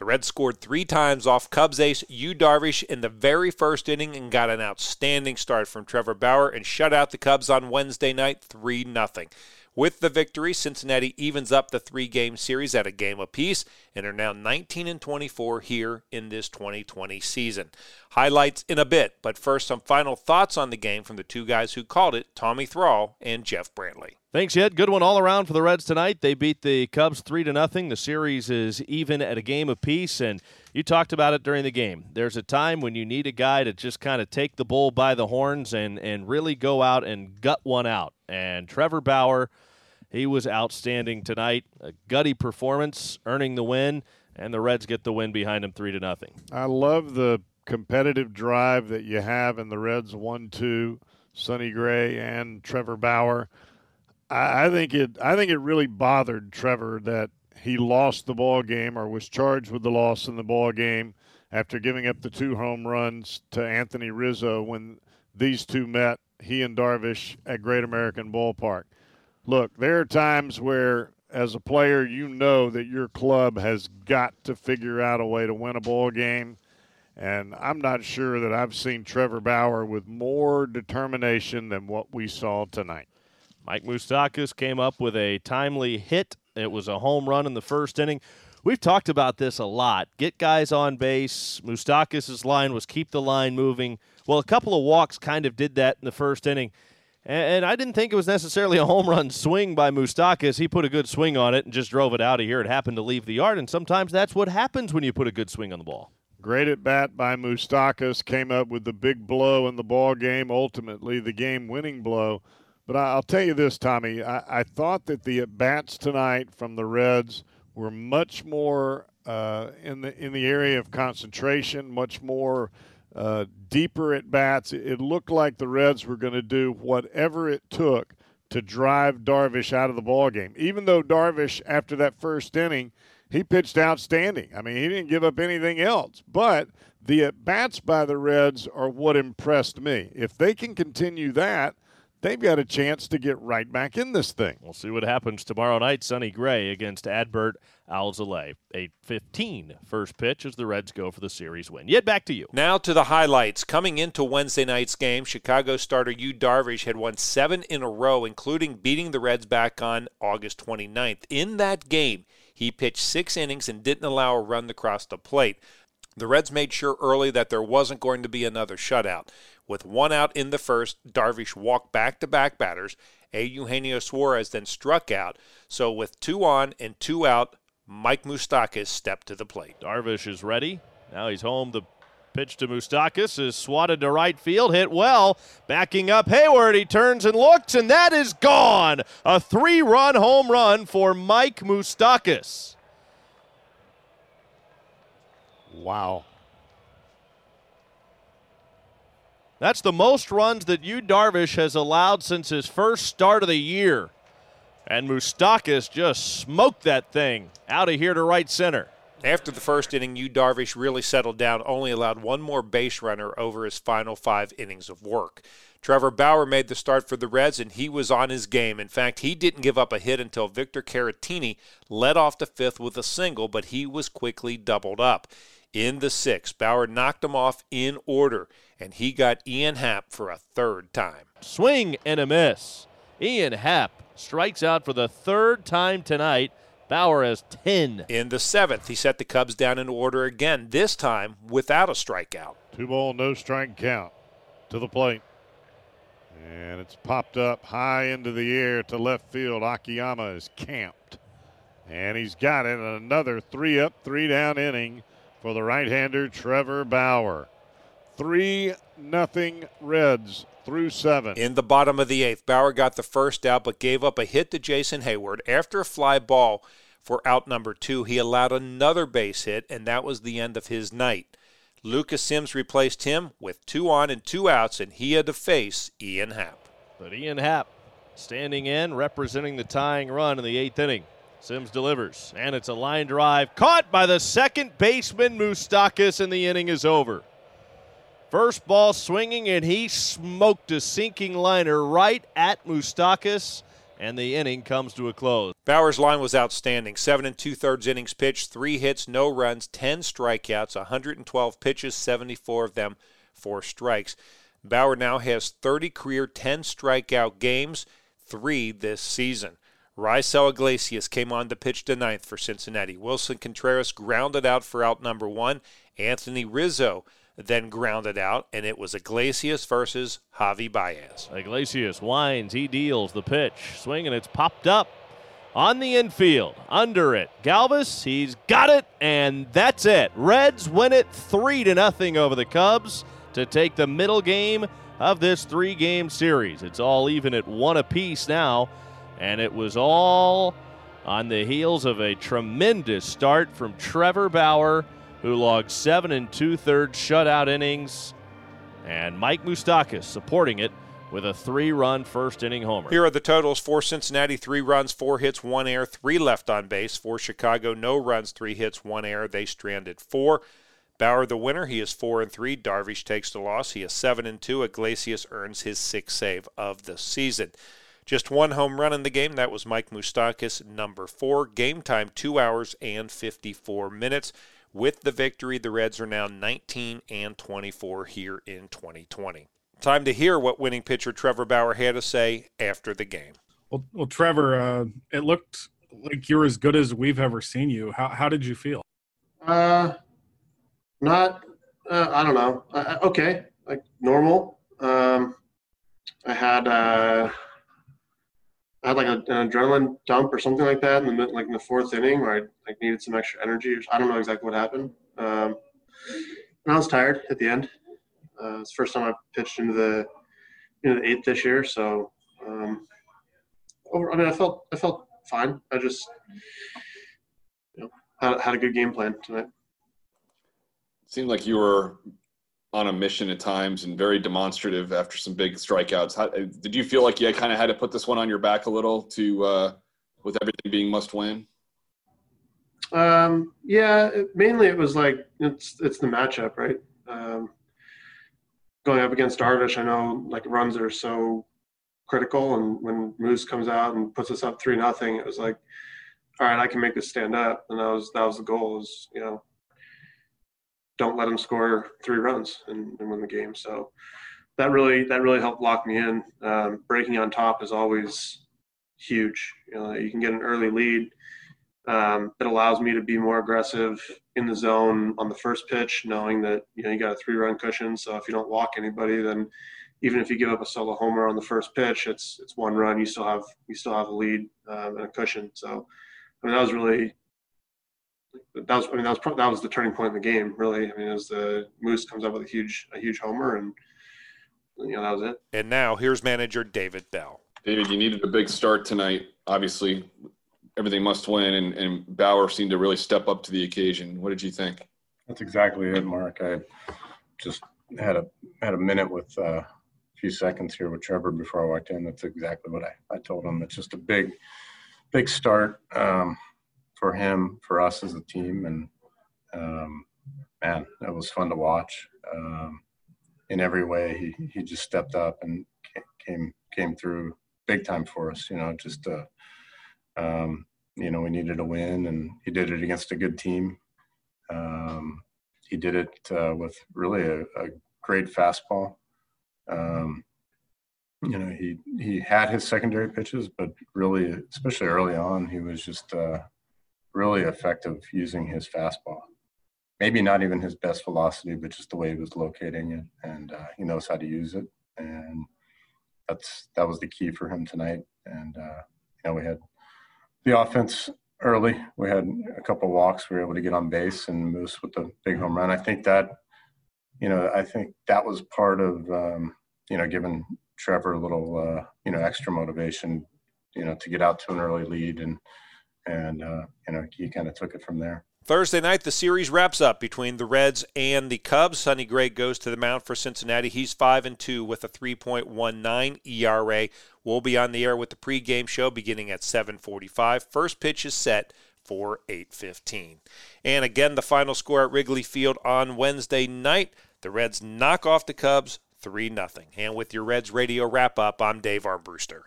The Reds scored three times off Cubs ace Yu Darvish in the very first inning and got an outstanding start from Trevor Bauer and shut out the Cubs on Wednesday night 3 0. With the victory, Cincinnati evens up the three game series at a game apiece and are now 19 and 24 here in this 2020 season. Highlights in a bit, but first, some final thoughts on the game from the two guys who called it Tommy Thrall and Jeff Brantley. Thanks, Ed. Good one all around for the Reds tonight. They beat the Cubs three to nothing. The series is even at a game apiece, and you talked about it during the game. There's a time when you need a guy to just kind of take the bull by the horns and and really go out and gut one out. And Trevor Bauer, he was outstanding tonight. A gutty performance, earning the win, and the Reds get the win behind him three to nothing. I love the competitive drive that you have in the Reds one-two. Sonny Gray and Trevor Bauer. I, think it. I think it really bothered Trevor that he lost the ball game or was charged with the loss in the ball game after giving up the two home runs to Anthony Rizzo when these two met, he and Darvish at Great American Ballpark. Look, there are times where as a player you know that your club has got to figure out a way to win a ball game. And I'm not sure that I've seen Trevor Bauer with more determination than what we saw tonight. Mike Moustakas came up with a timely hit. It was a home run in the first inning. We've talked about this a lot. Get guys on base. Moustakas' line was keep the line moving. Well, a couple of walks kind of did that in the first inning. And I didn't think it was necessarily a home run swing by Moustakas. He put a good swing on it and just drove it out of here. It happened to leave the yard, and sometimes that's what happens when you put a good swing on the ball. Great at bat by Moustakas. Came up with the big blow in the ball game, ultimately the game winning blow. But I'll tell you this, Tommy. I, I thought that the at bats tonight from the Reds were much more uh, in the in the area of concentration, much more uh, deeper at bats. It, it looked like the Reds were going to do whatever it took to drive Darvish out of the ball game. Even though Darvish, after that first inning, he pitched outstanding. I mean, he didn't give up anything else. But the at bats by the Reds are what impressed me. If they can continue that, they've got a chance to get right back in this thing. We'll see what happens tomorrow night. Sonny Gray against Adbert Alzolay. 8-15 first pitch as the Reds go for the series win. Yet back to you. Now to the highlights. Coming into Wednesday night's game, Chicago starter Yu Darvish had won seven in a row, including beating the Reds back on August 29th. In that game, he pitched six innings and didn't allow a run across the plate. The Reds made sure early that there wasn't going to be another shutout. With one out in the first, Darvish walked back to back batters. A. Eugenio Suarez then struck out. So with two on and two out, Mike Moustakas stepped to the plate. Darvish is ready. Now he's home. The pitch to Moustakas is swatted to right field, hit well. Backing up Heyward, he turns and looks, and that is gone. A three run home run for Mike Moustakas. Wow. That's the most runs that Yu Darvish has allowed since his first start of the year. And Moustakas just smoked that thing out of here to right center. After the first inning, Yu Darvish really settled down, only allowed one more base runner over his final five innings of work. Trevor Bauer made the start for the Reds, and he was on his game. In fact, he didn't give up a hit until Victor Caratini led off the fifth with a single, but he was quickly doubled up. In the sixth, Bauer knocked him off in order and he got Ian Happ for a third time. Swing and a miss. Ian Happ strikes out for the third time tonight. Bauer has 10. In the seventh, he set the Cubs down in order again, this time without a strikeout. Two ball, no strike count to the plate. And it's popped up high into the air to left field. Akiyama is camped. And he's got it. Another three up, three down inning for the right hander, Trevor Bauer. 3 nothing Reds through seven. In the bottom of the eighth, Bauer got the first out but gave up a hit to Jason Heyward. After a fly ball for out number two, he allowed another base hit, and that was the end of his night. Lucas Sims replaced him with two on and two outs, and he had to face Ian Happ. But Ian Happ standing in, representing the tying run in the eighth inning. Sims delivers, and it's a line drive caught by the second baseman Moustakas, and the inning is over. First ball swinging, and he smoked a sinking liner right at Moustakas. and the inning comes to a close. Bauer's line was outstanding. Seven and two thirds innings pitched, three hits, no runs, 10 strikeouts, 112 pitches, 74 of them for strikes. Bauer now has 30 career 10 strikeout games, three this season. Raisel Iglesias came on to pitch the ninth for Cincinnati. Willson Contreras grounded out for out number one. Anthony Rizzo then grounded out, and it was Iglesias versus Javi Baez. Iglesias winds, he deals the pitch, swing, and it's popped up on the infield, under it. Galvis, he's got it, and that's it. Reds win it three to nothing over the Cubs to take the middle game of this three-game series. It's all even at one apiece now and it was all on the heels of a tremendous start from Trevor Bauer, who logged seven and two thirds shutout innings, and Mike Moustakas supporting it with a three run first inning homer. Here are the totals for Cincinnati three runs, four hits, one error, three left on base. For Chicago, no runs, three hits, one error. They stranded four. Bauer the winner. He is four and three. Darvish takes the loss. He is seven and two. Iglesias earns his sixth save of the season. Just one home run in the game. That was Mike Moustakas, number four. Game time, two hours and 54 minutes. With the victory, the Reds are now 19 and 24 here in 2020. Time to hear what winning pitcher Trevor Bauer had to say after the game. Well, well Trevor, uh, it looked like you're as good as we've ever seen you. How, how did you feel? Uh, not, uh, I don't know. Uh, okay, like normal. Um, I had, uh, I had like a, an adrenaline dump or something like that in the like in the fourth inning where I like needed some extra energy. I don't know exactly what happened. Um, and I was tired at the end. Uh, it's the first time I pitched into the into the eighth this year, so um, over, I mean I felt I felt fine. I just you know had, had a good game plan tonight. It seemed like you were on a mission at times and very demonstrative after some big strikeouts. How, did you feel like you kind of had to put this one on your back a little to, uh, with everything being must win? Um, yeah, mainly it was like it's it's the matchup, right? Um, going up against Darvish, I know like runs are so critical, and when Moose comes out and puts us up three nothing, it was like, all right, I can make this stand up, and that was that was the goal. Is you know don't let them score three runs and, and, win the game. So that really that really helped lock me in. Um, breaking on top is always huge. You know, you can get an early lead. Um, it allows me to be more aggressive in the zone on the first pitch, knowing that you know you got a three-run cushion. So if you don't walk anybody, then even if you give up a solo homer on the first pitch, it's it's one run. You still have you still have a lead um, and a cushion. So I mean that was really that was I mean that was that was the turning point in the game really. I mean as the Moose comes up with a huge a huge homer and you know that was it. And now here's manager David Bell. David, you needed a big start tonight. Obviously, everything must win, and, and Bauer seemed to really step up to the occasion. What did you think? That's exactly it, Mark. I just had a had a minute with uh, a few seconds here with Trevor before I walked in. That's exactly what I, I told him. It's just a big, big start. Um, for him, for us as a team, and um, man, it was fun to watch. Um, in every way, he he just stepped up and came came through big time for us. You know, just uh, um, you know we needed a win, and he did it against a good team. Um, he did it uh, with really a, a great fastball. Um, you know, he he had his secondary pitches, but really, especially early on, he was just uh, really effective using his fastball. Maybe not even his best velocity, but just the way he was locating it, and uh, he knows how to use it. And that's that was the key for him tonight. And uh, you know, we had the offense early. We had a couple walks. We were able to get on base and Moose with the big home run. I think that, you know, I think that was part of, um, you know, giving Trevor a little, uh, you know, extra motivation, you know, to get out to an early lead and and uh, you know you kind of took it from there. Thursday night, the series wraps up between the Reds and the Cubs. Sonny Gray goes to the mound for Cincinnati. He's five and two with a 3.19 ERA. We'll be on the air with the pregame show beginning at 7:45. First pitch is set for 8:15. And again, the final score at Wrigley Field on Wednesday night: the Reds knock off the Cubs 3 0. And with your Reds radio wrap up, I'm Dave Armbruster.